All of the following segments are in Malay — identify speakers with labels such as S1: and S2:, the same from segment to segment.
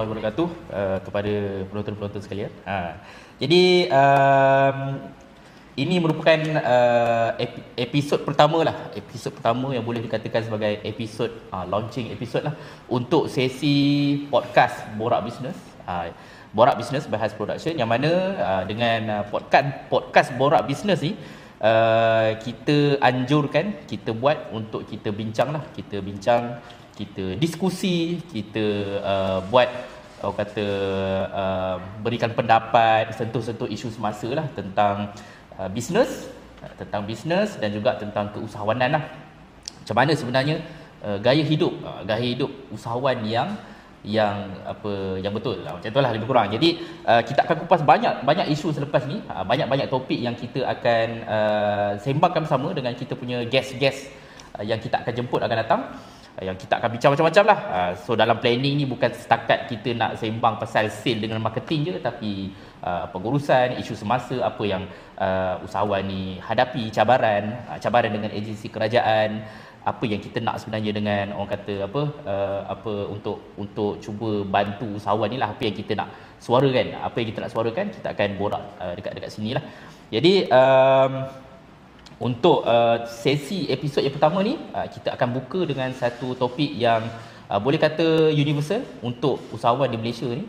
S1: warahmatullahi wabarakatuh uh, kepada penonton-penonton sekalian. Ha. Jadi um, ini merupakan uh, episod pertama lah, episod pertama yang boleh dikatakan sebagai episod uh, launching episod lah untuk sesi podcast Borak Business. Uh, Borak Business by Has Production yang mana uh, dengan uh, podcast podcast Borak Business ni uh, kita anjurkan kita buat untuk kita bincang lah, kita bincang kita diskusi, kita uh, buat orang kata uh, berikan pendapat, sentuh-sentuh isu semasa lah tentang uh, bisnes, uh, tentang bisnes dan juga tentang keusahawanan lah. Macam mana sebenarnya uh, gaya hidup, uh, gaya hidup usahawan yang yang apa yang betul lah macam itulah lebih kurang. Jadi uh, kita akan kupas banyak banyak isu selepas ni, uh, banyak-banyak topik yang kita akan uh, sembangkan bersama dengan kita punya guest-guest uh, yang kita akan jemput akan datang. Ah, yang kita akan bincang macam-macam lah. Ah, so dalam planning ni bukan setakat kita nak sembang pasal sale dengan marketing je tapi uh, pengurusan, isu semasa apa yang uh, usahawan ni hadapi, cabaran, uh, cabaran dengan agensi kerajaan, apa yang kita nak sebenarnya dengan orang kata apa uh, apa untuk untuk cuba bantu usahawan ni lah apa yang kita nak suarakan, apa yang kita nak suarakan kita akan borak uh, dekat-dekat sini lah. Jadi um, untuk uh, sesi episod yang pertama ni uh, kita akan buka dengan satu topik yang uh, boleh kata universal untuk usahawan di Malaysia ni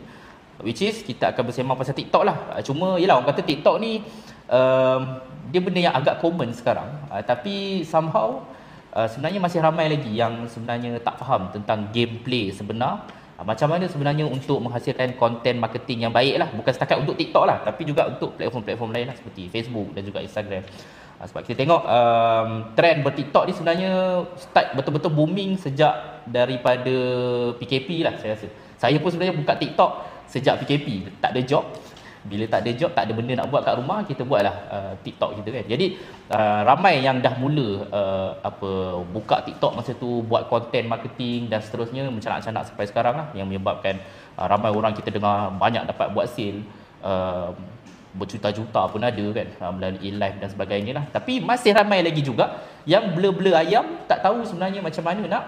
S1: which is kita akan bersembang pasal TikTok lah. Uh, cuma yalah orang kata TikTok ni uh, dia benda yang agak common sekarang. Uh, tapi somehow uh, sebenarnya masih ramai lagi yang sebenarnya tak faham tentang gameplay sebenar. Uh, macam mana sebenarnya untuk menghasilkan konten marketing yang baik lah bukan setakat untuk TikTok lah tapi juga untuk platform-platform lain lah seperti Facebook dan juga Instagram Ha, sebab kita tengok um, trend bertiktok ni sebenarnya start betul-betul booming sejak daripada PKP lah saya rasa. Saya pun sebenarnya buka TikTok sejak PKP. Tak ada job. Bila tak ada job, tak ada benda nak buat kat rumah, kita buatlah uh, TikTok kita kan. Jadi uh, ramai yang dah mula uh, apa buka TikTok masa tu buat content marketing dan seterusnya mencanak-canak sampai sekarang lah yang menyebabkan uh, ramai orang kita dengar banyak dapat buat sale. Uh, berjuta-juta pun ada kan ha, melalui live dan sebagainya lah. Tapi masih ramai lagi juga yang blur-blur ayam tak tahu sebenarnya macam mana nak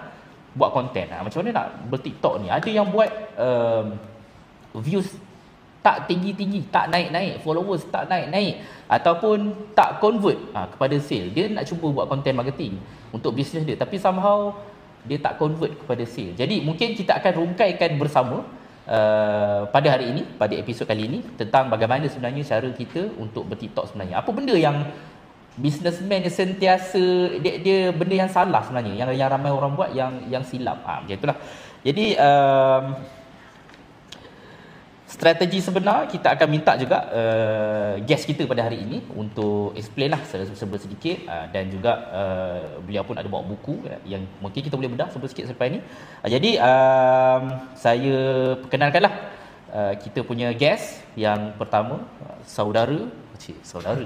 S1: buat konten ha, macam mana nak bertiktok ni? Ada yang buat um, views tak tinggi-tinggi tak naik-naik followers tak naik-naik ataupun tak convert ha, kepada sale. Dia nak cuba buat konten marketing untuk bisnes dia tapi somehow dia tak convert kepada sale. Jadi mungkin kita akan rungkaikan bersama Uh, pada hari ini, pada episod kali ini tentang bagaimana sebenarnya cara kita untuk bertiktok sebenarnya. Apa benda yang businessman yang sentiasa dia, dia benda yang salah sebenarnya yang yang ramai orang buat yang yang silap. Ah ha, macam itulah. Jadi um, strategi sebenar kita akan minta juga uh, guest kita pada hari ini untuk explain lah sebelum sedikit uh, dan juga uh, beliau pun ada bawa buku uh, yang mungkin kita boleh bedah sebelum sikit selepas ini. Uh, jadi uh, saya perkenalkanlah uh, kita punya guest yang pertama saudara cik saudara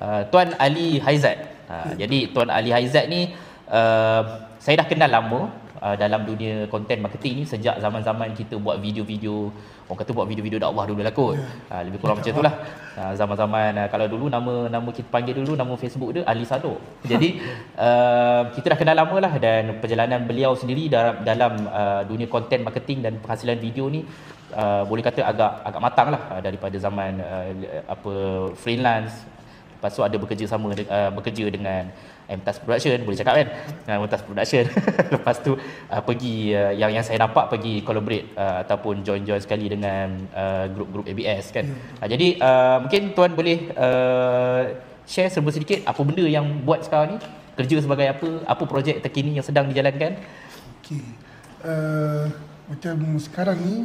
S1: uh, tuan Ali Haizat. Uh, jadi tuan Ali Haizat ni uh, saya dah kenal lama uh, dalam dunia content marketing ni sejak zaman-zaman kita buat video-video orang kata buat video-video dakwah dulu lah kot. Yeah. Ha, lebih kurang macam itulah. Ha, zaman-zaman ha, kalau dulu nama nama kita panggil dulu nama Facebook dia Ali Sadok. Jadi uh, kita dah kenal lama lah dan perjalanan beliau sendiri dalam dalam uh, dunia content marketing dan penghasilan video ni uh, boleh kata agak agak matang lah uh, daripada zaman uh, apa freelance Lepas tu ada bekerja sama uh, bekerja dengan Mtas Production boleh cakap kan? Dengan Mtas Production. Lepas tu uh, pergi uh, yang yang saya nampak pergi collaborate uh, ataupun join-join sekali dengan uh, grup-grup ABS kan? Yeah. uh, jadi uh, mungkin tuan boleh uh, share serba sedikit apa benda yang buat sekarang ni? Kerja sebagai apa? Apa projek terkini yang sedang dijalankan?
S2: Okey. Uh, macam sekarang ni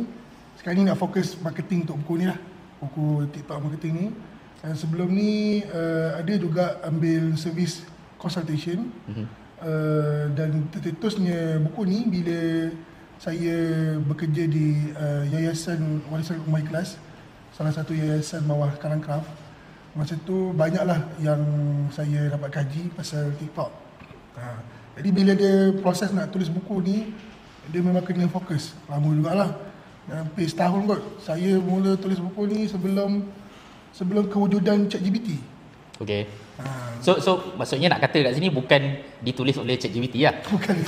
S2: sekarang ni nak fokus marketing untuk buku ni lah. Buku TikTok marketing ni. Dan sebelum ni uh, ada juga ambil servis consultation mm-hmm. uh, dan tercetusnya buku ni bila saya bekerja di uh, Yayasan Warisan Umar Ikhlas salah satu yayasan bawah Kalangkraf masa tu banyaklah yang saya dapat kaji pasal TikTok. Uh, jadi bila dia proses nak tulis buku ni dia memang kena fokus. Lama jugalah. Hampir setahun kot. Saya mula tulis buku ni sebelum sebelum kewujudan ChatGPT.
S1: Okay.
S2: Ha,
S1: So so maksudnya nak kata kat sini bukan ditulis oleh ChatGPT lah.
S2: bukan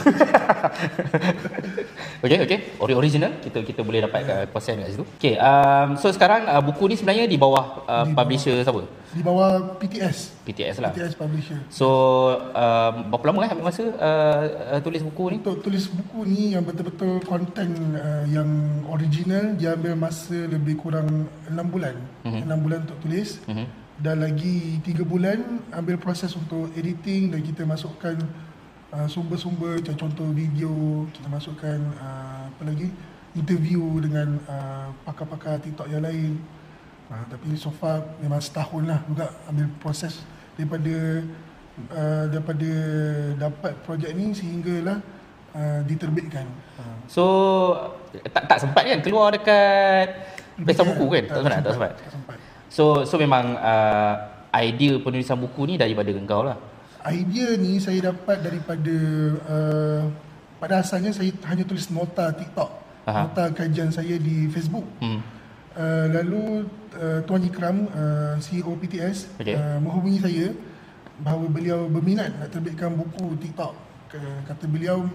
S1: Okey okey. Ori original kita kita boleh dapat yeah. persen kat situ. Okey, um, so sekarang uh, buku ni sebenarnya di bawah uh,
S2: Di bawah.
S1: publisher siapa?
S2: di bawah PTS.
S1: PTS lah.
S2: PTS publisher.
S1: So um, berapa lama eh ambil masa uh, uh, tulis buku ni?
S2: Untuk tulis buku ni yang betul-betul konten uh, yang original dia ambil masa lebih kurang 6 bulan.
S1: Mhm.
S2: 6 bulan untuk tulis.
S1: Mhm.
S2: Dan lagi 3 bulan ambil proses untuk editing dan kita masukkan uh, sumber-sumber macam contoh video, kita masukkan uh, apa lagi interview dengan uh, pakar-pakar TikTok yang lain. Uh, tapi so far memang setahun lah juga ambil proses daripada uh, daripada dapat projek ni sehinggalah uh, diterbitkan. Uh,
S1: So tak tak sempat kan keluar dekat pesta buku kan? Tak sempat, tak sempat.
S2: Tak sempat.
S1: So so memang uh, idea penulisan buku ni daripada engkau lah.
S2: Idea ni saya dapat daripada uh, pada asalnya saya hanya tulis nota TikTok,
S1: Aha.
S2: nota kajian saya di Facebook.
S1: Hmm.
S2: Uh, lalu uh, Tuan Ikram, uh, CEO PTS,
S1: Okey.
S2: uh, menghubungi saya bahawa beliau berminat nak terbitkan buku TikTok. Kata beliau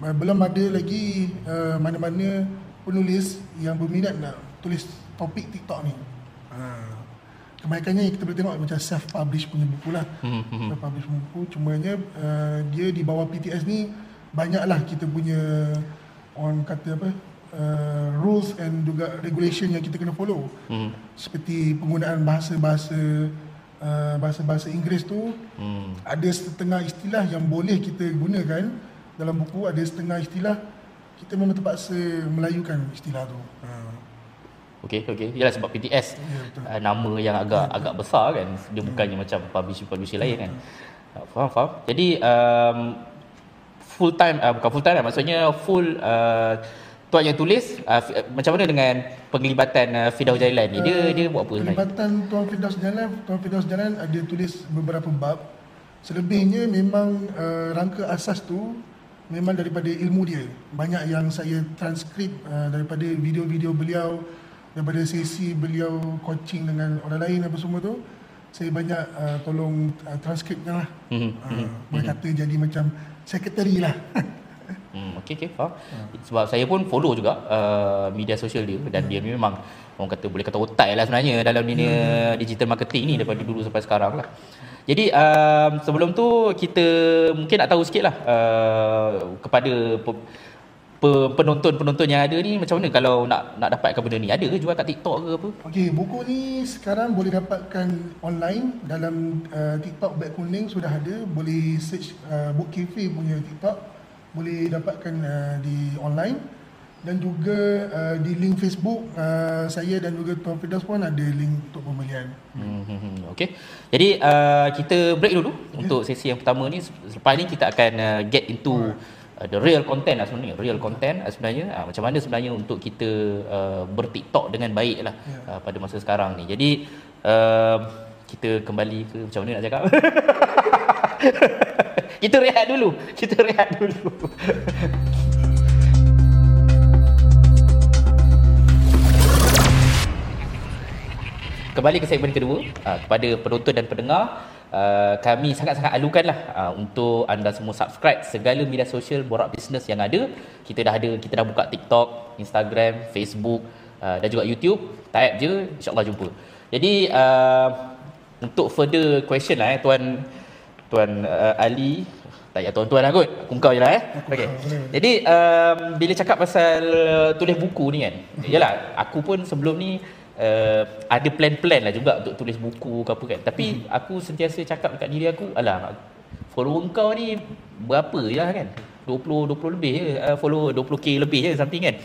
S2: uh, belum ada lagi uh, mana-mana penulis yang berminat nak tulis topik TikTok ni. Uh, kebanyakannya yang kita boleh tengok macam self publish punya buku lah.
S1: Hmm, hmm, hmm.
S2: Self publish punya buku cumanya uh, dia di bawah PTS ni banyaklah kita punya orang kata apa uh, rules and juga regulation yang kita kena follow
S1: Hmm.
S2: seperti penggunaan bahasa-bahasa uh, bahasa-bahasa Inggeris tu
S1: Hmm.
S2: ada setengah istilah yang boleh kita gunakan dalam buku ada setengah istilah kita memang terpaksa melayukan istilah tu. Uh,
S1: Okey okey. Yalah sebab PTS uh, nama yang agak agak besar kan. Dia bukannya macam publisher-publisher lain kan. Uh, faham faham. Jadi um, full time uh, bukan full time lah maksudnya full uh, tuan yang tulis uh, fi- uh, macam mana dengan penglibatan uh, Firdaus Jailan ni? Dia dia buat apa sebenarnya?
S2: Pelibatan Tuan Firdaus Jalan, Tuan Firdaus Jalan ada tulis beberapa bab. Selebihnya memang uh, rangka asas tu memang daripada ilmu dia. Banyak yang saya transkrip uh, daripada video-video beliau, daripada sesi beliau coaching dengan orang lain apa semua tu. Saya banyak uh, tolong uh, transkripkan lah.
S1: Hmm.
S2: Uh, boleh kata jadi macam sekretari lah.
S1: Hmm, okey okey faham. Sebab saya pun follow juga uh, media sosial dia dan dia ni memang orang kata boleh kata otak lah sebenarnya dalam dunia digital marketing ni daripada dulu sampai sekarang lah. Jadi um, sebelum tu kita mungkin nak tahu sikit lah uh, kepada penonton-penonton yang ada ni macam mana kalau nak nak dapatkan benda ni ada ke jual kat TikTok ke apa?
S2: Okey, buku ni sekarang boleh dapatkan online dalam uh, TikTok Beg Kuning sudah ada. Boleh search uh, Book Cafe punya TikTok. Boleh dapatkan uh, di online dan juga uh, di link Facebook uh, saya dan juga Tuan Firdaus pun ada link untuk pembelian.
S1: Hmm, hmm, hmm. Okey. Jadi uh, kita break dulu untuk sesi yang pertama ni. Selepas ni kita akan uh, get into uh, the real content lah sebenarnya. Real content uh, sebenarnya uh, macam mana sebenarnya untuk kita uh, ber-TikTok dengan baik lah
S2: Ya.
S1: uh, pada masa sekarang ni. Jadi uh, kita kembali ke macam mana nak cakap? kita rehat dulu. Kita rehat dulu. Kembali ke segmen kedua uh, kepada penonton dan pendengar uh, kami sangat-sangat alukanlah uh, untuk anda semua subscribe segala media sosial Borak Business yang ada. Kita dah ada kita dah buka TikTok, Instagram, Facebook uh, dan juga YouTube. Type je insya-Allah jumpa. Jadi uh, untuk further question lah eh tuan tuan uh, Ali tak payah tuan-tuan lah kot. Aku kau je lah eh. Okey. Jadi um, bila cakap pasal uh, tulis buku ni kan. Yalah aku pun sebelum ni uh, ada plan-plan lah juga untuk tulis buku ke apa kan. Tapi aku sentiasa cakap dekat diri aku, alah follower kau ni berapa je lah kan. 20 20 lebih je uh, follow 20k lebih je something kan.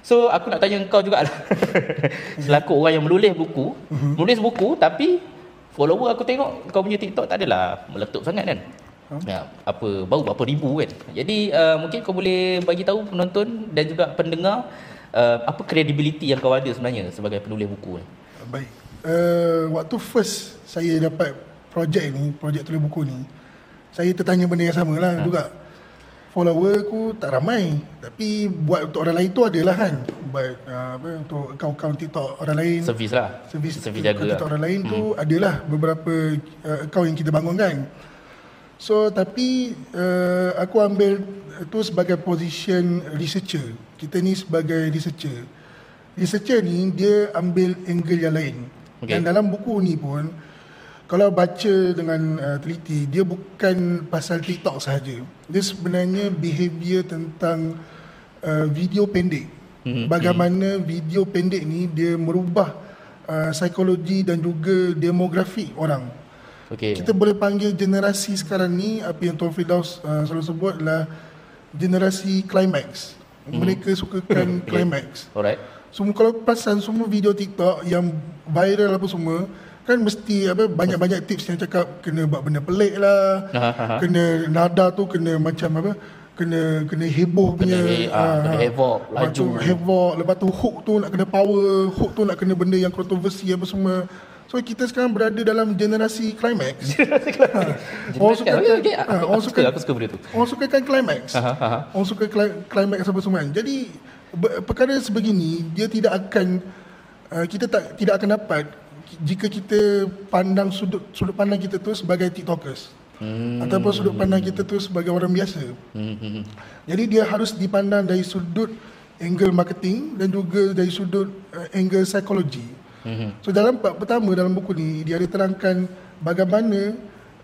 S1: So aku nak tanya kau jugalah. Selaku orang yang menulis buku, menulis buku tapi follower aku tengok kau punya TikTok tak adalah meletup sangat kan. Ya, apa baru berapa ribu kan. Jadi uh, mungkin kau boleh bagi tahu penonton dan juga pendengar uh, apa credibility yang kau ada sebenarnya sebagai penulis buku ni.
S2: Baik. Uh, waktu first saya dapat projek ni, projek tulis buku ni, saya tertanya benda yang sama lah ha. juga. follower aku tak ramai tapi buat untuk orang lain tu adalah kan buat uh, apa untuk akaun-akaun TikTok orang lain
S1: Servis lah.
S2: servis
S1: Servis jaga
S2: TikTok
S1: lah.
S2: orang lain tu adalah beberapa uh, akaun yang kita bangun kan so tapi uh, aku ambil tu sebagai position researcher. Kita ni sebagai researcher. Researcher ni dia ambil angle yang lain.
S1: Okay.
S2: dan dalam buku ni pun kalau baca dengan uh, teliti dia bukan pasal TikTok sahaja. Dia sebenarnya behavior tentang uh, video pendek.
S1: Mhm,
S2: bagaimana video pendek ni dia merubah uh, psikologi dan juga demografi orang.
S1: Okey.
S2: kita boleh panggil generasi sekarang ni apa yang Tuan Firdaus uh, selalu sebut adalah generasi climax mereka sukakan
S1: Okay.
S2: climax
S1: Alright.
S2: semua kalau perasan semua video TikTok yang viral apa semua kan mesti apa banyak-banyak tips yang cakap kena buat benda pelik lah,
S1: Aha, aha.
S2: kena nada tu kena macam apa, kena kena heboh
S1: Kena
S2: punya,
S1: he- ah, kena havoc,
S2: lepas tu
S1: laju.
S2: havoc, lepas tu hook tu nak kena power, hook tu nak kena benda yang kontroversi apa semua. So kita sekarang berada dalam generasi climax. Orang suka
S1: Okey, okey.
S2: ha,
S1: Aku,
S2: orang suka
S1: suka, aku suka benda tu.
S2: orang sukakan climax.
S1: Aha, aha.
S2: Orang suka cli- climax apa semua kan. Jadi perkara sebegini dia tidak akan uh, kita tak tidak akan dapat jika kita pandang sudut sudut pandang kita tu sebagai tiktokers. Hmm. Ataupun sudut pandang kita tu sebagai orang biasa.
S1: Hmm, hmm, hmm.
S2: Jadi dia harus dipandang dari sudut angle marketing dan juga dari sudut uh, angle psikologi.
S1: Hmm.
S2: So dalam bab pertama dalam buku ni dia ada terangkan bagaimana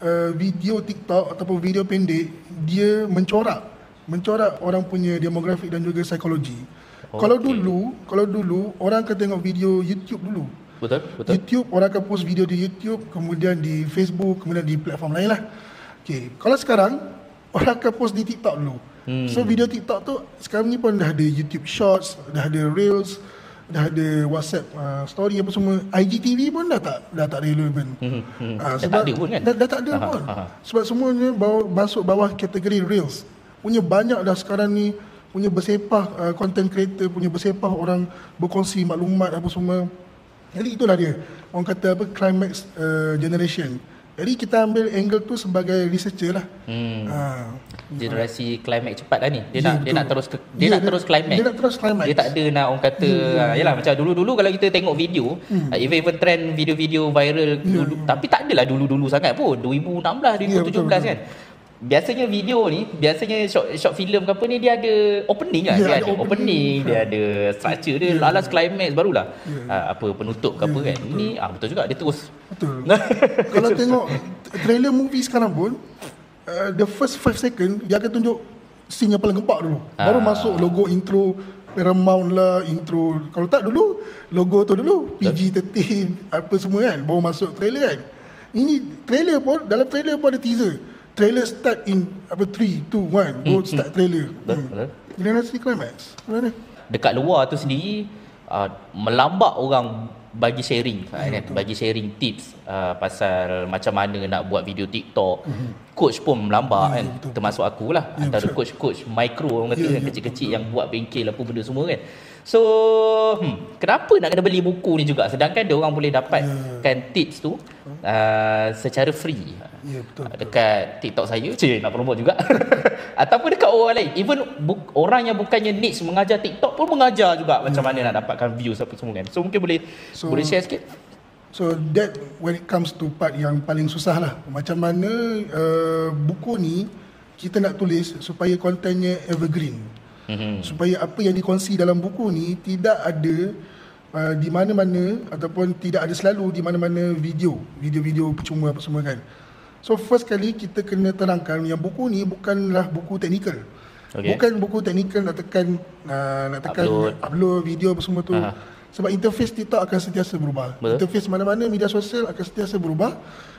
S2: uh, video TikTok ataupun video pendek dia mencorak mencorak orang punya demografi dan juga psikologi. Okay. Kalau dulu, kalau dulu orang akan tengok video YouTube dulu.
S1: Betul? Betul?
S2: YouTube orang akan post video di YouTube, kemudian di Facebook, kemudian di platform lain lah. Okay. Kalau sekarang orang akan post di TikTok dulu. Hmm. So video TikTok tu sekarang ni pun dah ada YouTube Shorts, dah ada Reels, dah ada WhatsApp uh, story apa semua. IGTV pun dah tak dah tak relevan.
S1: Hmm, hmm.
S2: Ah,
S1: Dah tak ada pun kan?
S2: Dah, dah tak ada
S1: Aha,
S2: pun.
S1: aha.
S2: Sebab semuanya bawa, masuk bawah kategori Reels. Punya banyak dah sekarang ni punya bersepah uh, content creator punya bersepah orang berkongsi maklumat apa semua. Jadi itulah dia. Orang kata apa climax uh, generation. Jadi kita ambil angle tu sebagai researcher lah.
S1: Hmm.
S2: Ha.
S1: Generasi climax cepat lah ni. Dia
S2: Ya,
S1: nak dia
S2: betul.
S1: nak terus ke, dia
S2: Ya,
S1: nak terus climax.
S2: Dia nak terus climax.
S1: Dia tak ada nak orang kata hmm. yalah macam dulu-dulu kalau kita tengok video, hmm. even even trend video-video viral dulu tapi tak adalah dulu-dulu sangat pun 2016
S2: Ya,
S1: 2017
S2: betul, betul.
S1: kan. Biasanya video ni, biasanya short short film ke apa ni dia ada opening kan,
S2: Ya,
S1: dia
S2: ada
S1: ada opening,
S2: opening.
S1: dia ada structure dia, lalas climax barulah.
S2: Ya.
S1: Ah, apa penutup ke apa kan. Ini ah betul juga dia terus
S2: Betul. Kalau tengok trailer movie sekarang pun uh, the first 5 second dia akan tunjuk scene yang paling gempak dulu. Baru
S1: Ah.
S2: masuk logo intro Paramount lah, intro. Kalau tak dulu logo tu dulu PG-13 apa semua kan baru masuk trailer kan. Ini trailer pun dalam trailer pun ada teaser. Trailer start in apa 3 2 1 baru start trailer.
S1: Hmm, Betul, betul.
S2: Generasi climax. Sebenarnya.
S1: dekat luar tu sendiri uh, melambak orang bagi sharing
S2: Ya,
S1: kan bagi sharing tips uh, pasal macam mana nak buat video TikTok coach pun melambak kan
S2: Mhm. betul,
S1: termasuk aku lah
S2: Ya,
S1: antara
S2: betul.
S1: coach-coach micro orang kata
S2: Ya,
S1: yang
S2: ya,
S1: kecil-kecil yang buat bengkel apa benda semua kan so hmm, kenapa nak kena beli buku ni juga? Sedangkan dia orang boleh dapatkan tips tu uh, secara free.
S2: Ya betul.
S1: dekat TikTok saya Cik nak promote juga. Ataupun dekat orang lain. Even bu- orang yang bukannya niche mengajar TikTok pun mengajar juga Macam mana nak dapatkan views apa semua kan. So mungkin boleh
S2: So-
S1: boleh share sikit?
S2: So that when it comes to part yang paling susah lah. Macam mana uh, buku ni kita nak tulis supaya kontennya evergreen
S1: mm-hmm.
S2: Supaya apa yang dikongsi dalam buku ni tidak ada uh, di mana-mana Ataupun tidak ada selalu di mana-mana video Video-video percuma apa semua kan So first kali kita kena terangkan yang buku ni bukanlah buku teknikal
S1: Okay.
S2: Bukan buku teknikal nak tekan uh, nak tekan
S1: Upload.
S2: upload, video apa semua tu
S1: Aha.
S2: sebab interface TikTok akan sentiasa berubah.
S1: Betul.
S2: Interface mana-mana media sosial akan sentiasa berubah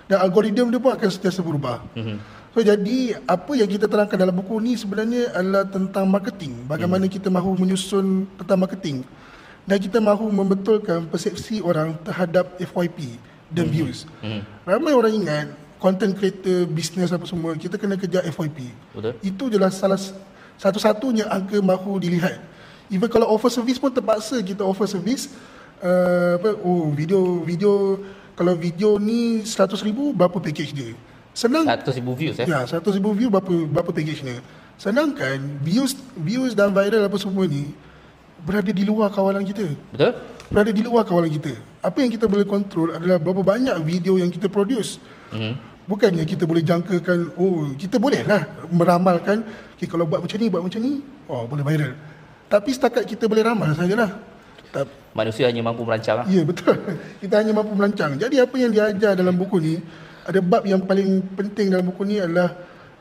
S2: dan algoritma dia pun akan sentiasa berubah.
S1: Mhm.
S2: So jadi apa yang kita terangkan dalam buku ni sebenarnya adalah tentang marketing. Bagaimana
S1: Mhm.
S2: kita mahu menyusun tentang marketing dan kita mahu membetulkan persepsi orang terhadap FYP dan views.
S1: Mhm.
S2: Ramai orang ingat content creator, bisnes apa semua kita kena kejar FYP.
S1: Betul.
S2: Itu jelas salah satu-satunya angka mahu dilihat. Even kalau offer service pun terpaksa kita offer service uh, apa oh video video kalau video ni 100 ribu berapa package dia. Senang
S1: 100 ribu views eh
S2: Ya, 100 ribu view berapa berapa package dia. Sedangkan views views dan viral apa semua ni berada di luar kawalan kita.
S1: Betul?
S2: Berada di luar kawalan kita. Apa yang kita boleh kontrol adalah berapa banyak video yang kita produce.
S1: Mhm.
S2: Bukannya kita boleh jangkakan, oh kita boleh lah meramalkan, okay, kalau buat macam ni, buat macam ni, oh boleh viral. Tapi setakat kita boleh ramal sajalah. Tak,
S1: Manusia hanya mampu merancang lah.
S2: Ya betul. Kita hanya mampu merancang. Jadi apa yang diajar dalam buku ni, ada bab yang paling penting dalam buku ni adalah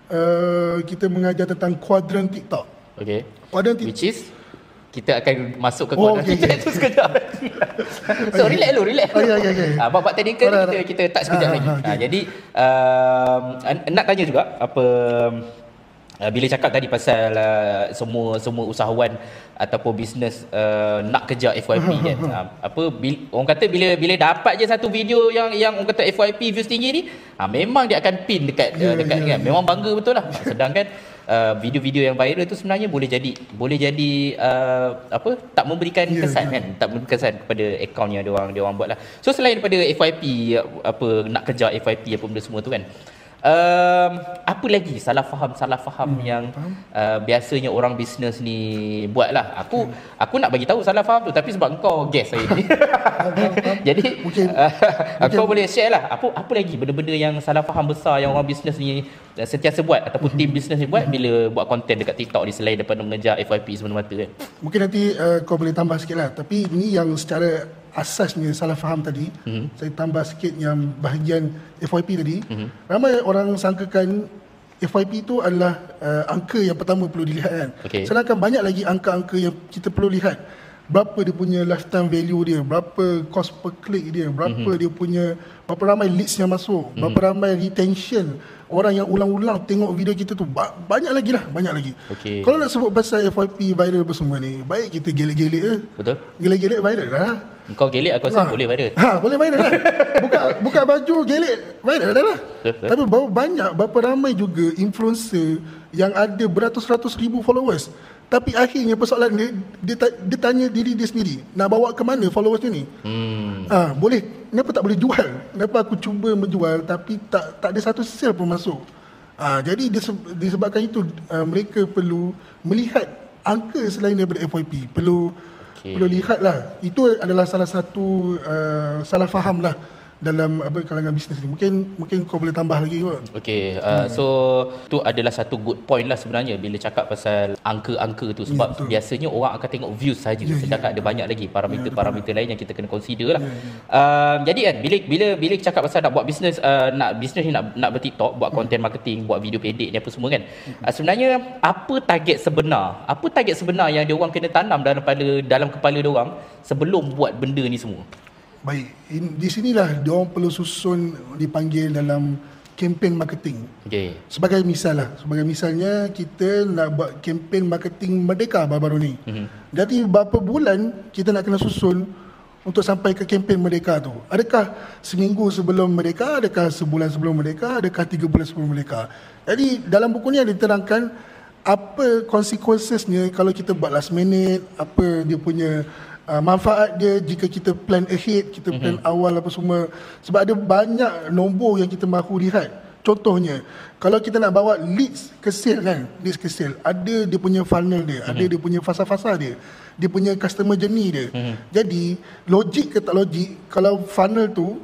S2: uh, kita mengajar tentang kuadran TikTok.
S1: Okay.
S2: Kuadran TikTok.
S1: Which is kita akan masuk ke
S2: Oh,
S1: kuadran
S2: okay,
S1: kita
S2: okay.
S1: tu sekejap. so relax dulu, relax.
S2: Oh, ya, ya, ya.
S1: Ah, bab-bab teknikal ni
S2: Alright,
S1: kita
S2: alright.
S1: kita tak sekejap
S2: Ah,
S1: lagi.
S2: ah,
S1: Ah,
S2: okay.
S1: jadi um, nak tanya juga apa bila cakap tadi pasal uh, semua semua usahawan ataupun bisnes uh, nak kejar FYP kan uh, apa bil, orang kata bila bila dapat je satu video yang yang orang kata FYP views tinggi ni uh, memang dia akan pin dekat
S2: Ya,
S1: uh, dekat
S2: ya,
S1: kan. memang bangga betul lah. Sedangkan uh, video-video yang viral tu sebenarnya boleh jadi boleh jadi uh, apa tak memberikan
S2: Ya,
S1: kesan
S2: ya.
S1: kan. Tak memberikan kesan kepada akaun yang dia orang dia orang buat lah. So selain daripada FYP apa nak kejar FYP apa benda semua tu kan um, apa lagi? Salah faham salah faham hmm, yang uh, biasanya orang bisnes ni buat lah aku
S2: Hmm.
S1: aku nak bagi tahu salah faham tu tapi sebab kau guess hari ni. Jadi
S2: Mungkin-
S1: uh, kau boleh share lah. Apa apa lagi benda-benda yang salah faham besar yang orang bisnes ni uh, sentiasa buat? Ataupun tim bisnes ni buat bila buat konten dekat TikTok ni selain daripada mengejar FYP semata-mata kan?
S2: Mungkin nanti uh, kau boleh tambah sikit lah. Tapi ini yang secara asasnya salah faham tadi. Mm-hmm. Saya tambah sikit yang bahagian FYP tadi. Mm-hmm. Ramai orang sangkakan FYP itu adalah uh, angka yang pertama perlu dilihat kan.
S1: Okey.
S2: Sedangkan banyak lagi angka-angka yang kita perlu lihat. Berapa dia punya lifetime value dia, berapa cost per click dia, berapa mm-hmm. dia punya, berapa ramai leads yang masuk, mm-hmm. berapa ramai retention. Orang yang ulang-ulang tengok video kita tu ba- banyak lagi lah, banyak lagi.
S1: Okey.
S2: Kalau nak sebut pasal FYP viral apa semua ni, baik kita gelik-gelik je.
S1: betul
S2: Gelik-gelik viral lah.
S1: kau gelek aku rasa
S2: Ha.
S1: boleh viral
S2: Ha, boleh viral lah. buka buka baju gelik viral dah lah.
S1: Betul.
S2: Tapi berapa banyak, berapa ramai juga influencer yang ada beratus-ratus ribu followers. Tapi akhirnya persoalan dia, dia, dia tanya diri dia sendiri, nak bawa ke mana followers dia ni?
S1: hmm
S2: Ah, boleh. Kenapa tak boleh jual? Kenapa aku cuba menjual tapi tak tak ada satu sale pun masuk? Ah, jadi diseb- disebabkan itu uh, mereka perlu melihat angka selain daripada FYP. Perlu
S1: Okey.
S2: perlu lihatlah. Itu adalah salah satu uh, salah faham lah dalam apa kalangan bisnes ni. Mungkin mungkin kau boleh tambah lagi kot.
S1: Okay, uh, so tu adalah satu good point lah sebenarnya bila cakap pasal angka-angka tu sebab
S2: Ya, betul.
S1: biasanya orang akan tengok views saja
S2: Ya, ya,
S1: sedangkan ada banyak lagi parameter-parameter lain yang kita kena consider lah.
S2: Ya, ya.
S1: Um, jadi kan bila bila bila cakap pasal nak buat bisnes uh, nak bisnes ni nak nak ber-TikTok, buat content marketing, buat video pendek ni apa semua kan. Uh, sebenarnya apa target sebenar? Apa target sebenar yang dia orang kena tanam dalam kepala dalam kepala dia orang sebelum buat benda ni semua?
S2: Baik, in, di sinilah dia orang perlu susun dipanggil dalam kempen marketing.
S1: Okay.
S2: Sebagai misal lah, sebagai misalnya kita nak buat kempen marketing Merdeka baru-baru ni. Mm-hmm. Jadi berapa bulan kita nak kena susun untuk sampai ke kempen Merdeka tu? Adakah seminggu sebelum Merdeka, adakah sebulan sebelum Merdeka, adakah tiga bulan sebelum Merdeka? Jadi dalam buku ni ada diterangkan apa consequencesnya kalau kita buat last minute, apa dia punya uh, manfaat dia jika kita plan ahead, kita plan mm-hmm. awal apa semua. Sebab ada banyak nombor yang kita mahu lihat. Contohnya, kalau kita nak bawa leads ke sale kan, leads ke sale, ada dia punya funnel dia, mm-hmm. ada dia punya fasa-fasa dia, dia punya customer journey dia. Mm-hmm. Jadi, logik ke tak logik, kalau funnel tu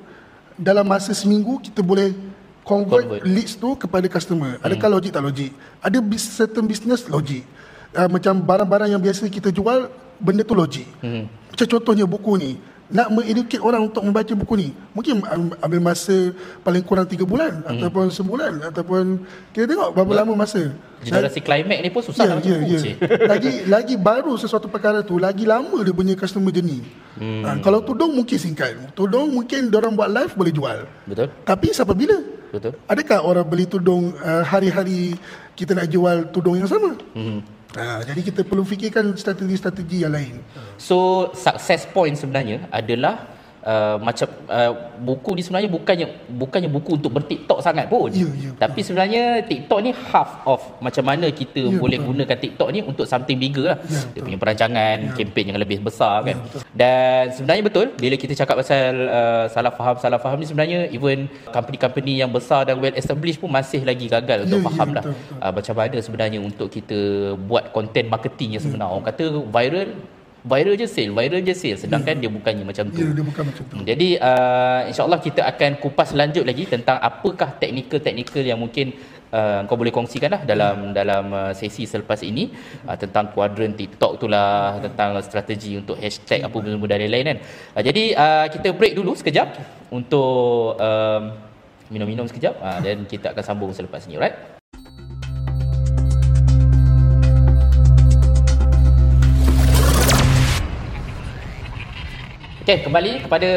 S2: dalam masa seminggu kita boleh convert,
S1: Convert.
S2: leads tu kepada customer. Adakah logik tak logik? Ada certain business logik. Uh, macam barang-barang yang biasa kita jual, benda tu logik. Hmm. Macam contohnya buku ni. Nak mengeducate orang untuk membaca buku ni. Mungkin am- ambil masa paling kurang 3 bulan. Hmm. Ataupun sebulan. Ataupun kita tengok berapa lama masa.
S1: Generasi climax ni pun susah
S2: Ya,
S1: nak
S2: ya,
S1: baca buku,
S2: ya.
S1: cik.
S2: Lagi lagi baru sesuatu perkara tu, lagi lama dia punya customer journey. Hmm. Ha, kalau tudung mungkin singkat. Tudung mungkin orang buat live boleh jual.
S1: Betul?
S2: Tapi sampai bila?
S1: Betul?
S2: Adakah orang beli tudung uh, hari-hari kita nak jual tudung yang sama? Hmm. Ha, jadi kita perlu fikirkan strategi-strategi yang lain.
S1: So success point sebenarnya adalah uh, macam uh, buku ni sebenarnya bukannya bukannya buku untuk bertiktok sangat pun.
S2: Ya, ya, betul.
S1: Tapi sebenarnya TikTok ni half of macam mana kita
S2: Ya,
S1: boleh
S2: betul.
S1: gunakan TikTok ni untuk something bigger lah.
S2: Ya,
S1: Dia punya perancangan,
S2: Ya.
S1: kempen yang lebih besar kan.
S2: betul.
S1: Dan sebenarnya betul bila kita cakap pasal uh, salah faham salah faham ni sebenarnya even company-company yang besar dan well established pun masih lagi gagal untuk
S2: Ya, ya,
S1: faham lah
S2: betul, betul.
S1: uh, macam mana sebenarnya untuk kita buat content marketing yang sebenar. Orang kata viral viral je sale, viral je sale sedangkan dia bukannya macam tu.
S2: Ya, dia bukan macam tu.
S1: Hmm, Jadi uh, insyaAllah kita akan kupas lanjut lagi tentang apakah teknikal-teknikal yang mungkin uh, kau boleh kongsikan lah dalam dalam uh, sesi selepas ini uh, tentang kuadran TikTok tu lah, tentang strategi untuk hashtag apa benda dan lain-lain kan. Uh, jadi uh, kita break dulu sekejap untuk um, minum-minum sekejap uh, dan kita akan sambung selepas ini, alright? Okey, kembali kepada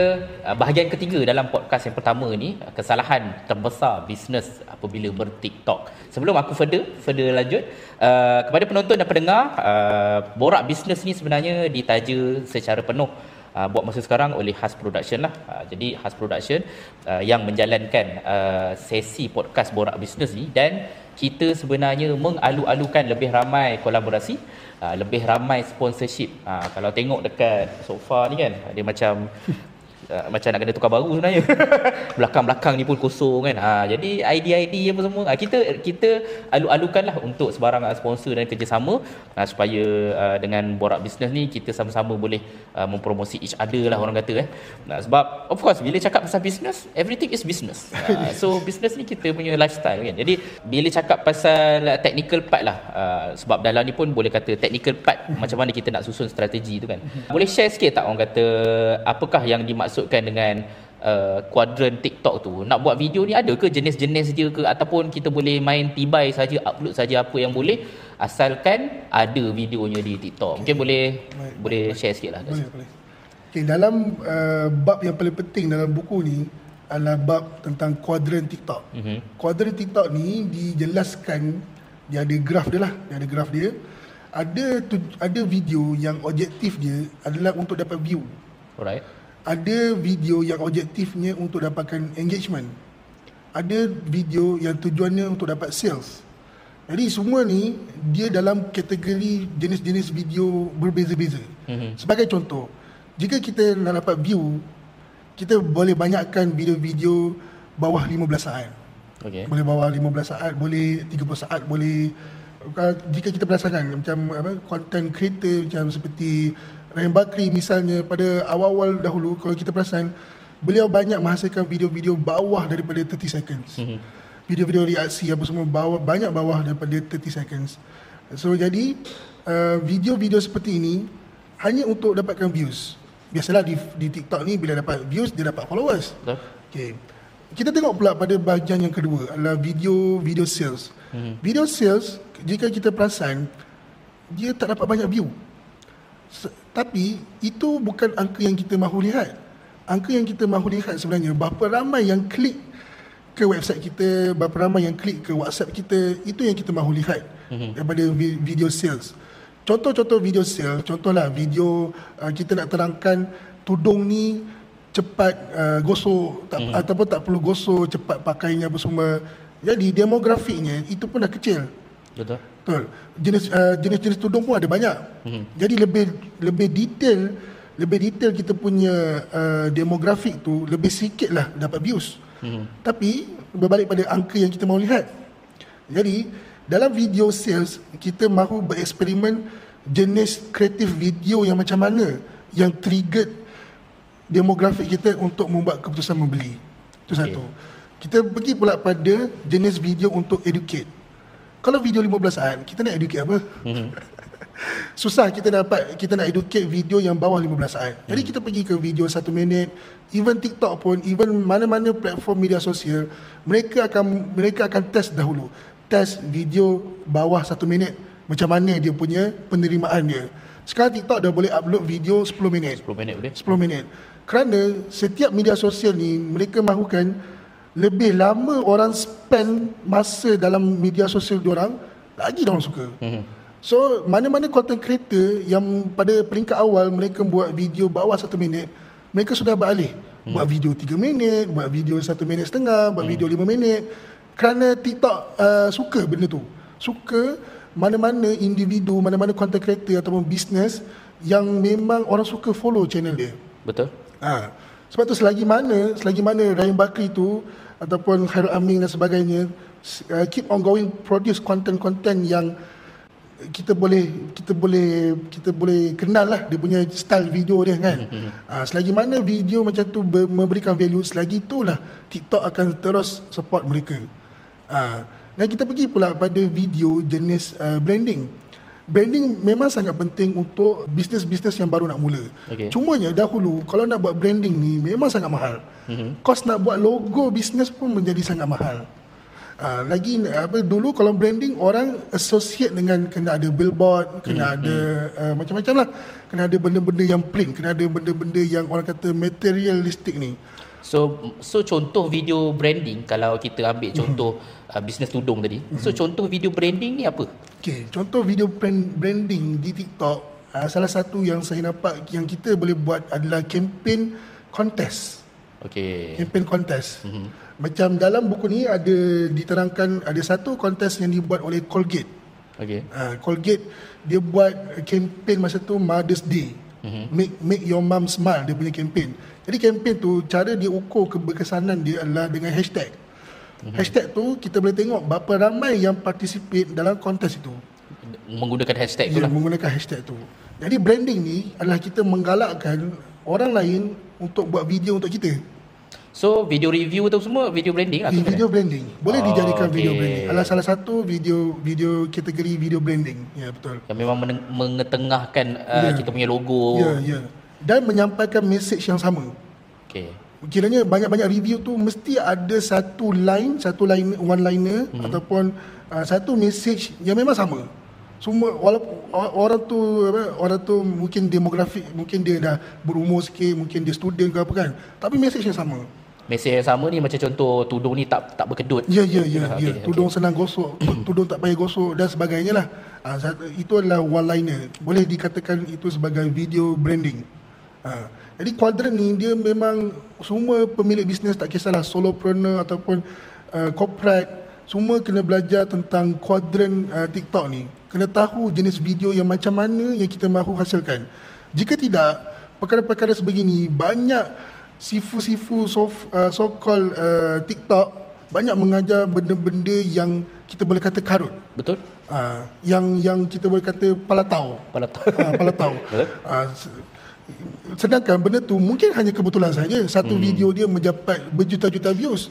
S1: uh, bahagian ketiga dalam podcast yang pertama ni, uh, kesalahan terbesar bisnes apabila ber-TikTok. Sebelum aku further, further lanjut, uh, kepada penonton dan pendengar, uh, borak bisnes ni sebenarnya ditaja secara penuh uh, buat masa sekarang oleh Has Production lah. Uh, jadi Has Production uh, yang menjalankan uh, sesi podcast borak bisnes ni dan kita sebenarnya mengalu-alukan lebih ramai kolaborasi, uh, lebih ramai sponsorship. Uh, kalau tengok dekat sofa ni kan, dia macam uh, macam nak kena tukar baru sebenarnya. Belakang-belakang ni pun kosong kan. Ha, jadi idea-idea apa semua ha, kita kita alu-alukanlah untuk sebarang sponsor dan kerjasama uh, supaya uh, dengan borak bisnes ni kita sama-sama boleh uh, mempromosi each other lah orang kata eh. Nah, sebab of course bila cakap pasal bisnes, everything is business. Uh, so bisnes ni kita punya lifestyle kan. Jadi bila cakap pasal technical part lah uh, sebab dalam ni pun boleh kata technical part macam mana kita nak susun strategi tu kan. Boleh share sikit tak orang kata apakah yang dimaksudkan dengan uh, kuadran TikTok tu? Nak buat video ni ada ke jenis-jenis dia ke ataupun kita boleh main tibai saja upload saja apa yang boleh asalkan ada videonya di TikTok. Mungkin boleh
S2: Baik,
S1: boleh share sikit lah.
S2: Boleh, boleh. Okay, dalam uh, bab yang paling penting dalam buku ni adalah bab tentang kuadran TikTok.
S1: Mhm.
S2: Kuadran TikTok ni dijelaskan dia ada graf dia lah, dia ada graf dia. Ada tu, ada video yang objektif dia adalah untuk dapat view.
S1: Alright.
S2: Ada video yang objektifnya untuk dapatkan engagement. Ada video yang tujuannya untuk dapat sales. Jadi semua ni dia dalam kategori jenis-jenis video berbeza-beza.
S1: Mhm.
S2: Sebagai contoh, jika kita nak dapat view, kita boleh banyakkan video-video bawah 15 saat.
S1: Okay.
S2: Boleh bawah 15 saat, boleh 30 saat, boleh uh, jika kita perasakan macam apa content creator macam seperti Ryan Bakri misalnya pada awal-awal dahulu kalau kita perasan beliau banyak menghasilkan video-video bawah daripada 30 seconds.
S1: Mhm.
S2: Video-video reaksi apa semua bawah banyak bawah daripada 30 seconds. So jadi uh, video-video seperti ini hanya untuk dapatkan views. Biasalah di, di TikTok ni bila dapat views dia dapat followers.
S1: Betul?
S2: Okay. Kita tengok pula pada bahagian yang kedua adalah video video sales. Hmm. Video sales jika kita perasan dia tak dapat banyak view. Tapi itu bukan angka yang kita mahu lihat. Angka yang kita mahu lihat sebenarnya berapa ramai yang klik ke website kita, berapa ramai yang klik ke WhatsApp kita, itu yang kita mahu lihat hmm. daripada vi- video sales. Contoh-contoh video sales, contohlah video uh, kita nak terangkan tudung ni cepat uh, gosok tak, hmm. ataupun tak perlu gosok cepat pakainya apa semua. Jadi demografiknya itu pun dah kecil.
S1: Betul.
S2: Betul. Jenis uh, jenis-jenis tudung pun ada banyak. Hmm. Jadi lebih lebih detail lebih detail kita punya uh, demografik tu lebih sikit lah dapat views. Hmm. Tapi berbalik pada angka yang kita mahu lihat. Jadi dalam video sales kita mahu bereksperimen jenis kreatif video yang macam mana yang trigger demografik kita untuk membuat keputusan membeli. Itu okay. satu. Kita pergi pula pada jenis video untuk educate. Kalau video 15 saat, kita nak educate apa? Mm-hmm. Susah kita dapat kita nak educate video yang bawah 15 saat. Jadi kita pergi ke video 1 minit, even TikTok pun, even mana-mana platform media sosial, mereka akan mereka akan test dahulu. Test video bawah 1 minit macam mana dia punya penerimaan dia. Sekarang TikTok dah boleh upload video 10 minit.
S1: 10 minit boleh?
S2: 10 minit. Kerana setiap media sosial ni mereka mahukan lebih lama orang spend masa dalam media sosial diorang lagi diorang suka. Mm-hmm. So mana-mana content creator yang pada peringkat awal mereka buat video bawah satu minit mereka sudah beralih hmm. buat video 3 minit, buat video 1 minit setengah, buat hmm. video 5 minit kerana TikTok uh, suka benda tu. Suka mana-mana individu, mana-mana content creator ataupun bisnes yang memang orang suka follow channel dia.
S1: Betul.
S2: Ha. Sebab tu selagi mana, selagi mana Ryan Bakri tu ataupun Khairul Amin dan sebagainya uh, keep on going produce content-content yang kita boleh kita boleh kita boleh kenal lah dia punya style video dia kan. Uh, selagi mana video macam tu ber, memberikan value selagi itulah TikTok akan terus support mereka. Uh, dan kita pergi pula pada video jenis uh, branding. Branding memang sangat penting untuk bisnes-bisnes yang baru nak mula. Okay. Cumanya dahulu kalau nak buat branding ni memang sangat mahal. Mm-hmm. Kos nak buat logo bisnes pun menjadi sangat mahal. Uh, lagi apa dulu kalau branding orang associate dengan kena ada billboard, kena mm-hmm. ada uh, macam-macam lah. Kena ada benda-benda yang plain, kena ada benda-benda yang orang kata materialistik ni.
S1: So so contoh video branding kalau kita ambil mm-hmm. contoh uh, bisnes tudung tadi. Mm-hmm. So contoh video branding ni apa?
S2: Okay, contoh video brand, branding di TikTok uh, salah satu yang saya nampak yang kita boleh buat adalah campaign contest.
S1: Okay.
S2: Campaign contest. Mm-hmm. Macam dalam buku ni ada diterangkan ada satu contest yang dibuat oleh Colgate.
S1: Okay.
S2: Uh, Colgate dia buat campaign masa tu Mother's Day. Mm-hmm. Make make your mom smile dia punya campaign. Jadi campaign tu cara dia ukur keberkesanan dia adalah dengan hashtag. Mm-hmm. Hashtag tu kita boleh tengok berapa ramai yang participate dalam kontes itu.
S1: Menggunakan hashtag
S2: ya,
S1: tu lah.
S2: Menggunakan hashtag tu. Jadi branding ni adalah kita menggalakkan orang lain untuk buat video untuk kita.
S1: So video review tu semua video branding lah.
S2: Video branding. Boleh oh, dijadikan okay. video branding. Adalah salah satu video video kategori video branding. Ya betul.
S1: Yang memang mengetengahkan uh, ya. kita punya logo.
S2: Ya ya. Dan menyampaikan message yang sama.
S1: Okay
S2: kiranya banyak-banyak review tu mesti ada satu line, satu line one liner hmm. ataupun uh, satu message yang memang sama. Semua walaupun orang tu apa orang tu mungkin demografik, mungkin dia dah berumur sikit, mungkin dia student ke apa kan. Tapi message yang sama.
S1: Message yang sama ni macam contoh tudung ni tak tak berkedut.
S2: Ya ya ya ya. Tudung okay. senang gosok, tudung tak payah gosok dan sebagainya lah. Uh, itu adalah one liner. Boleh dikatakan itu sebagai video branding. Uh, jadi kuadran ni dia memang semua pemilik bisnes tak kisahlah solopreneur ataupun uh, corporate semua kena belajar tentang kuadran uh, TikTok ni. Kena tahu jenis video yang macam mana yang kita mahu hasilkan. Jika tidak, perkara-perkara sebegini banyak sifu-sifu so, uh, so-called uh, TikTok banyak mengajar benda-benda yang kita boleh kata karut.
S1: Betul.
S2: Uh, yang yang kita boleh kata palatau.
S1: Palatau.
S2: Uh, palatau. uh, Sedangkan benda tu mungkin hanya kebetulan saja satu hmm. video dia mendapat berjuta-juta views.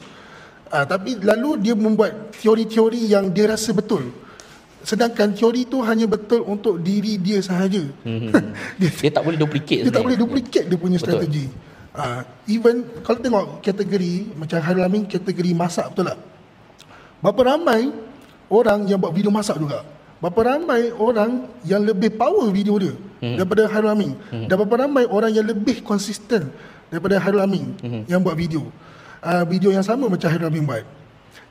S2: Ah, tapi lalu dia membuat teori-teori yang dia rasa betul. Sedangkan teori tu hanya betul untuk diri dia sahaja.
S1: Hmm. dia, dia tak boleh duplicate.
S2: Dia tak boleh duplicate dia punya betul. strategi. Ah, even kalau tengok kategori macam Harul Amin kategori masak betul tak? Berapa ramai orang yang buat video masak juga? Berapa ramai orang yang lebih power video dia hmm. daripada Hairul Amin. Hmm. Dan berapa ramai orang yang lebih konsisten daripada Hairul Amin hmm. yang buat video. Uh, video yang sama macam Hairul Amin buat.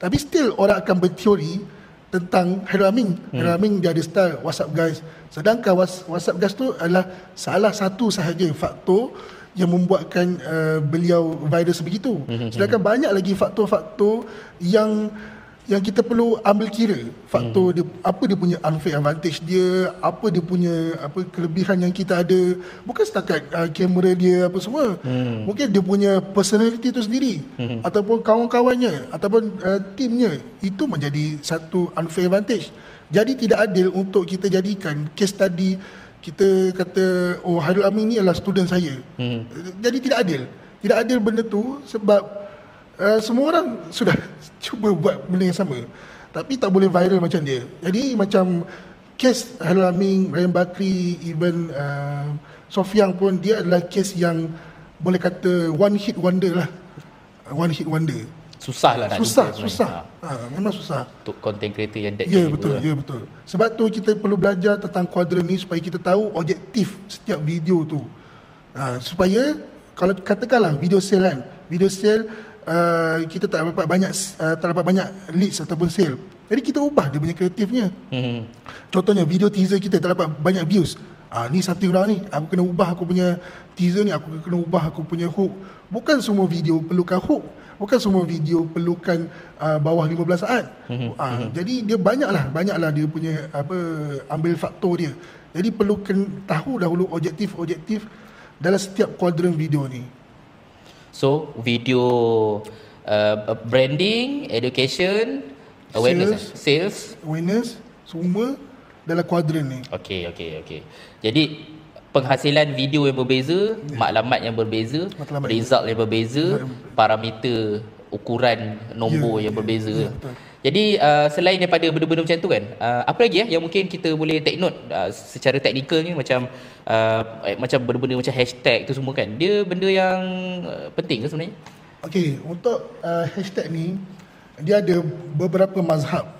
S2: Tapi still orang akan berteori tentang Hairul Amin. Hmm. Hairul Amin dia ada style WhatsApp guys. Sedangkan WhatsApp guys tu adalah salah satu sahaja faktor yang membuatkan uh, beliau viral sebegitu. Hmm. Sedangkan banyak lagi faktor-faktor yang yang kita perlu ambil kira faktor hmm. dia apa dia punya unfair advantage dia apa dia punya apa kelebihan yang kita ada bukan setakat uh, kamera dia apa semua hmm. mungkin dia punya personality tu sendiri hmm. ataupun kawan-kawannya ataupun uh, timnya itu menjadi satu unfair advantage jadi tidak adil untuk kita jadikan case study kita kata oh Harul Amin ni adalah student saya. Hmm. jadi tidak adil. Tidak adil benda tu sebab uh, semua orang sudah cuba buat benda yang sama. Tapi tak boleh viral macam dia. Jadi macam kes Halil Amin, Ryan Bakri even uh, Sofiang pun dia adalah kes yang boleh kata one hit wonder lah. One hit wonder
S1: susah lah nak
S2: susah susah ha. ha, memang susah
S1: untuk content creator yang
S2: ya yeah, betul ya yeah, betul sebab tu kita perlu belajar tentang kuadran ni supaya kita tahu objektif setiap video tu ha, supaya kalau katakanlah video sale kan video sale uh, kita tak dapat banyak uh, tak dapat banyak leads ataupun sale. Jadi kita ubah dia punya kreatifnya. Hmm. Contohnya video teaser kita tak dapat banyak views. ah ni something wrong ni aku kena ubah aku punya teaser ni aku kena ubah aku punya hook bukan semua video perlukan hook bukan semua video perlukan uh, bawah 15 saat. Mm-hmm. uh, jadi dia banyaklah banyaklah dia punya apa ambil faktor dia. Jadi perlukan tahu dahulu objektif-objektif dalam setiap kuadran video ni.
S1: So video uh, branding education awareness
S2: sales,
S1: sales.
S2: Awareness semua dalam kuadran ni.
S1: Okey okey okey jadi penghasilan video yang berbeza yeah. maklumat yang berbeza maklumat. result yang berbeza parameter ukuran nombor yeah, yang berbeza. Yeah, yeah, jadi uh, selain daripada benda-benda macam tu kan uh, apa lagi ya yang mungkin kita boleh take note uh, secara teknikal ni macam uh, eh, macam benda-benda macam hashtag tu semua kan dia benda yang uh, penting ke sebenarnya?
S2: Okey untuk uh, hashtag ni dia ada beberapa mazhab.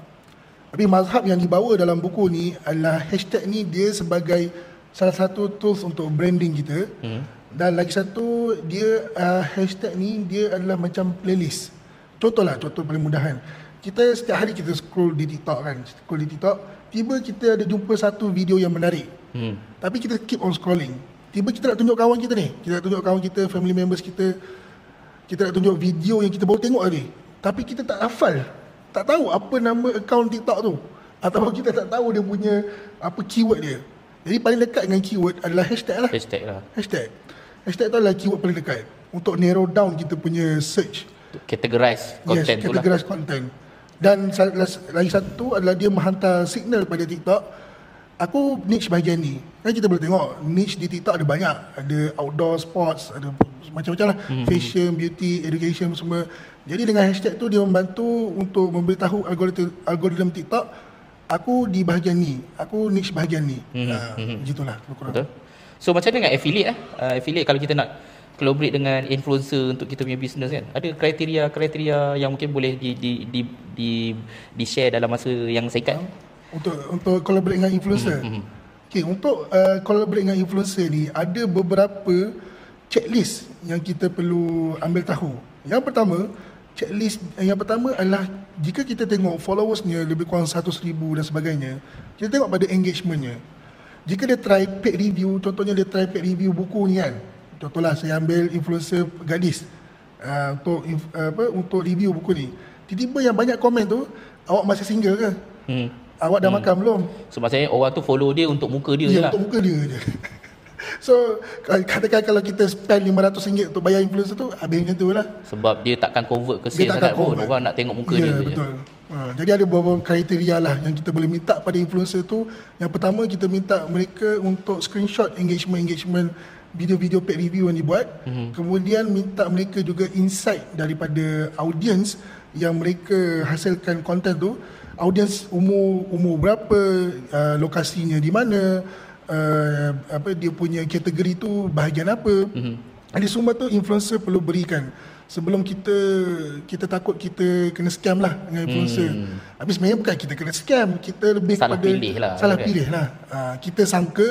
S2: Tapi mazhab yang dibawa dalam buku ni adalah hashtag ni dia sebagai salah satu tools untuk branding kita. Hmm. Dan lagi satu dia uh, hashtag ni dia adalah macam playlist. Contohlah, contoh paling mudahan. Kita setiap hari kita scroll di TikTok kan, scroll di TikTok, tiba kita ada jumpa satu video yang menarik. Hmm. Tapi kita keep on scrolling. Tiba kita nak tunjuk kawan kita ni, kita nak tunjuk kawan kita, family members kita, kita nak tunjuk video yang kita baru tengok tadi tapi kita tak hafal tak tahu apa nama akaun TikTok tu atau kita tak tahu dia punya apa keyword dia jadi paling dekat dengan keyword adalah hashtag lah.
S1: Hashtag lah.
S2: Hashtag. Hashtag tu adalah keyword paling dekat. Untuk narrow down kita punya search.
S1: Categorize content
S2: yes, tu lah. categorize content. Dan lagi satu adalah dia menghantar signal pada TikTok. Aku niche bahagian ni. Kan kita boleh tengok niche di TikTok ada banyak. Ada outdoor sports ada macam-macam lah. Hmm. fashion beauty education semua. Jadi dengan hashtag tu dia membantu untuk memberitahu algoritma algoritma TikTok aku di bahagian ni aku niche bahagian ni hmm. uh, hmm. begitulah
S1: betul so macam mana dengan affiliate eh uh, affiliate kalau kita nak collaborate dengan influencer untuk kita punya business kan ada kriteria-kriteria yang mungkin boleh di di di di, di share dalam masa yang singkat
S2: untuk untuk collaborate dengan influencer. Mm-hmm. Okey, untuk uh, collaborate dengan influencer ni ada beberapa checklist yang kita perlu ambil tahu. Yang pertama, checklist yang pertama adalah jika kita tengok followersnya lebih kurang 100,000 dan sebagainya, kita tengok pada engagementnya. Jika dia try paid review, contohnya dia try paid review buku ni kan. Contohlah saya ambil influencer gadis uh, untuk uh, apa untuk review buku ni. Tiba-tiba yang banyak komen tu, awak masih single ke? Hmm. Awak dah hmm. makan belum?
S1: So maksudnya orang tu follow dia untuk muka dia
S2: ya,
S1: je lah.
S2: untuk muka dia je. So katakan kalau kita spend RM500 untuk bayar influencer tu habis macam tu lah.
S1: Sebab dia takkan convert ke sales sangat pun. Orang nak tengok muka ya, dia betul. je.
S2: Ha, jadi ada beberapa kriteria lah yang kita boleh minta pada influencer tu. Yang pertama kita minta mereka untuk screenshot engagement-engagement video-video paid review yang dibuat. Mm-hmm. Kemudian minta mereka juga insight daripada audience yang mereka hasilkan konten tu audiens umur umur berapa uh, lokasinya di mana uh, apa dia punya kategori tu bahagian apa? Mm-hmm. jadi semua tu influencer perlu berikan. Sebelum kita kita takut kita kena scam lah dengan influencer. Mm. tapi sebenarnya bukan kita kena scam kita lebih
S1: salah
S2: kepada
S1: pilih lah,
S2: salah pilih lah. Uh, kita sangka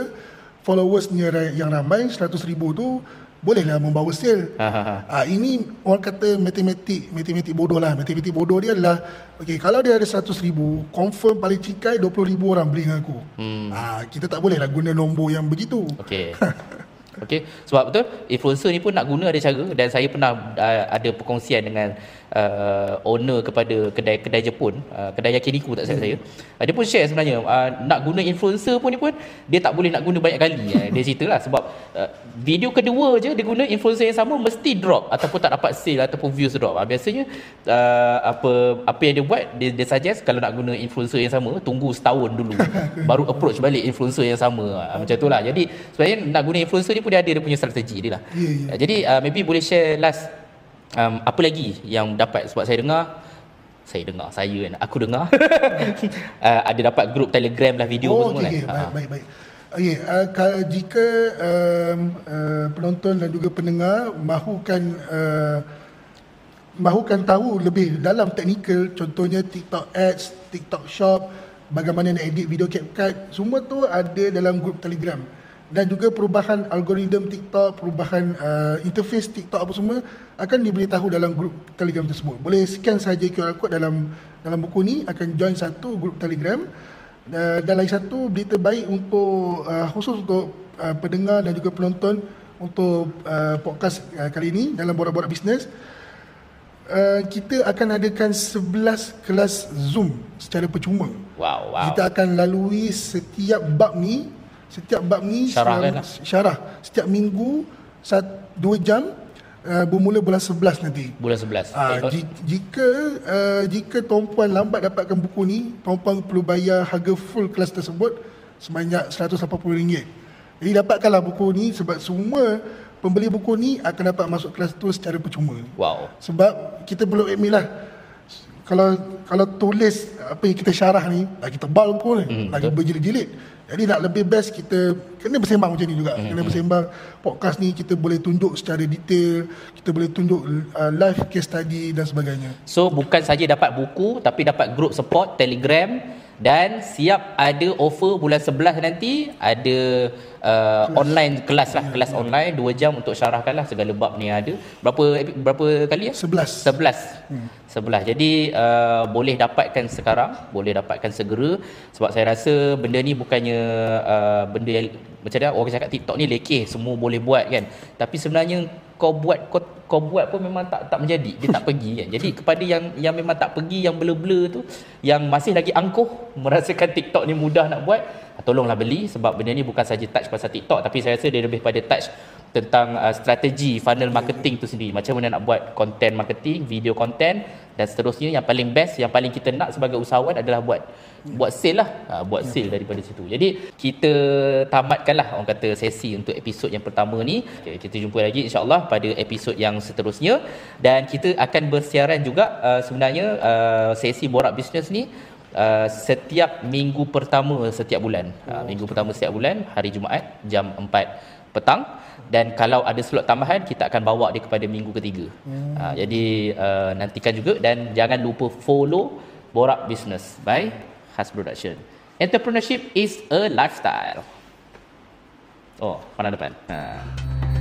S2: followersnya yang ramai 100 ribu tu bolehlah membawa sale. Ha, ha, ha. ha, ini orang kata matematik, matematik bodoh lah. Matematik bodoh dia adalah, okay, kalau dia ada 100 ribu, confirm paling cikai 20 ribu orang beli dengan aku. Hmm. Ha, kita tak bolehlah guna nombor yang begitu.
S1: Okay. okay. Sebab betul, influencer ni pun nak guna ada cara dan saya pernah uh, ada perkongsian dengan uh, owner kepada kedai-kedai Jepun, uh, kedai yakiniku tak salah hmm. saya. Uh, dia pun share sebenarnya uh, nak guna influencer pun ni pun dia tak boleh nak guna banyak kali. uh, dia ceritalah sebab uh, video kedua je dia guna influencer yang sama mesti drop ataupun tak dapat sale ataupun views drop. Uh, biasanya uh, apa apa yang dia buat dia, dia suggest kalau nak guna influencer yang sama tunggu setahun dulu baru approach balik influencer yang sama. Uh, macam itulah. Jadi sebenarnya nak guna influencer ni pun dia ada dia punya strategi dia lah. Yeah, yeah. Uh, jadi uh, maybe boleh share last um, apa lagi yang dapat sebab saya dengar? Saya dengar saya kan aku dengar. Uh, ada dapat grup telegram lah video
S2: oh, semua okay, kan? Okay. baik baik. Okay, uh, kalau jika um, uh, penonton dan juga pendengar mahukan uh, mahukan tahu lebih dalam teknikal contohnya TikTok Ads, TikTok Shop, bagaimana nak edit video CapCut, semua tu ada dalam grup Telegram dan juga perubahan algoritma TikTok, perubahan uh, interface TikTok apa semua akan diberitahu dalam grup Telegram tersebut. Boleh scan saja QR code dalam dalam buku ni akan join satu grup Telegram Uh, dan lagi satu berita baik untuk uh, khusus untuk uh, pendengar dan juga penonton untuk uh, podcast uh, kali ini dalam borak-borak bisnes. Uh, kita akan adakan 11 kelas Zoom secara percuma.
S1: Wow, wow.
S2: Kita akan lalui setiap bab ni, setiap bab ni
S1: Syarah kan lah.
S2: syarah setiap minggu sat, 2 jam uh, bermula bulan 11 nanti.
S1: Bulan 11.
S2: Ah,
S1: Eh,
S2: ji- jika uh, jika tuan-puan lambat dapatkan buku ni, tuan-puan perlu bayar harga full kelas tersebut sebanyak RM180. Jadi dapatkanlah buku ni sebab semua pembeli buku ni akan dapat masuk kelas tu secara percuma.
S1: Wow.
S2: Sebab kita perlu admit lah kalau kalau tulis apa yang kita syarah ni lagi tebal buku ni,
S1: Hmm,
S2: lagi berjilid-jilid. Jadi nak lebih best kita kena bersembang macam ni juga.
S1: Hmm,
S2: Kena bersembang podcast ni kita boleh tunjuk secara detail, kita boleh tunjuk uh, live case study dan sebagainya.
S1: So bukan saja dapat buku tapi dapat group support Telegram dan siap ada offer bulan 11 nanti ada uh, online kelas lah kelas online 2 jam untuk syarahkan lah segala bab ni ada. Berapa berapa kali ya?
S2: 11.
S1: 11 hmm. 11 jadi uh, boleh dapatkan sekarang boleh dapatkan segera. Sebab saya rasa benda ni bukannya uh, benda yang macam dia orang cakap TikTok ni lekeh semua boleh buat kan. Tapi sebenarnya kau buat kau, kau buat pun memang tak tak menjadi. Dia tak pergi kan. Jadi kepada yang yang memang tak pergi yang blur-blur tu yang masih lagi angkuh merasakan TikTok ni mudah nak buat tolonglah beli sebab benda ni bukan saja touch pasal TikTok tapi saya rasa dia lebih pada touch tentang uh, strategi funnel marketing tu sendiri. Macam mana nak buat content marketing video content dan seterusnya. Yang paling best yang paling kita nak sebagai usahawan adalah buat buat sale lah. Ha, buat sale daripada situ. Jadi kita tamatkanlah orang kata sesi untuk episod yang pertama ni. Okay, kita jumpa lagi insyaallah pada episod yang seterusnya dan kita akan bersiaran juga uh, sebenarnya uh, sesi borak bisnes ni Uh, setiap minggu pertama setiap bulan. Uh, minggu pertama setiap bulan hari Jumaat jam 4 petang dan kalau ada slot tambahan kita akan bawa dia kepada minggu ketiga. Hmm. Uh, jadi uh, nantikan juga dan jangan lupa follow Borak Business by Khas Production. Entrepreneurship is a lifestyle. Oh, pandang depan. Ha.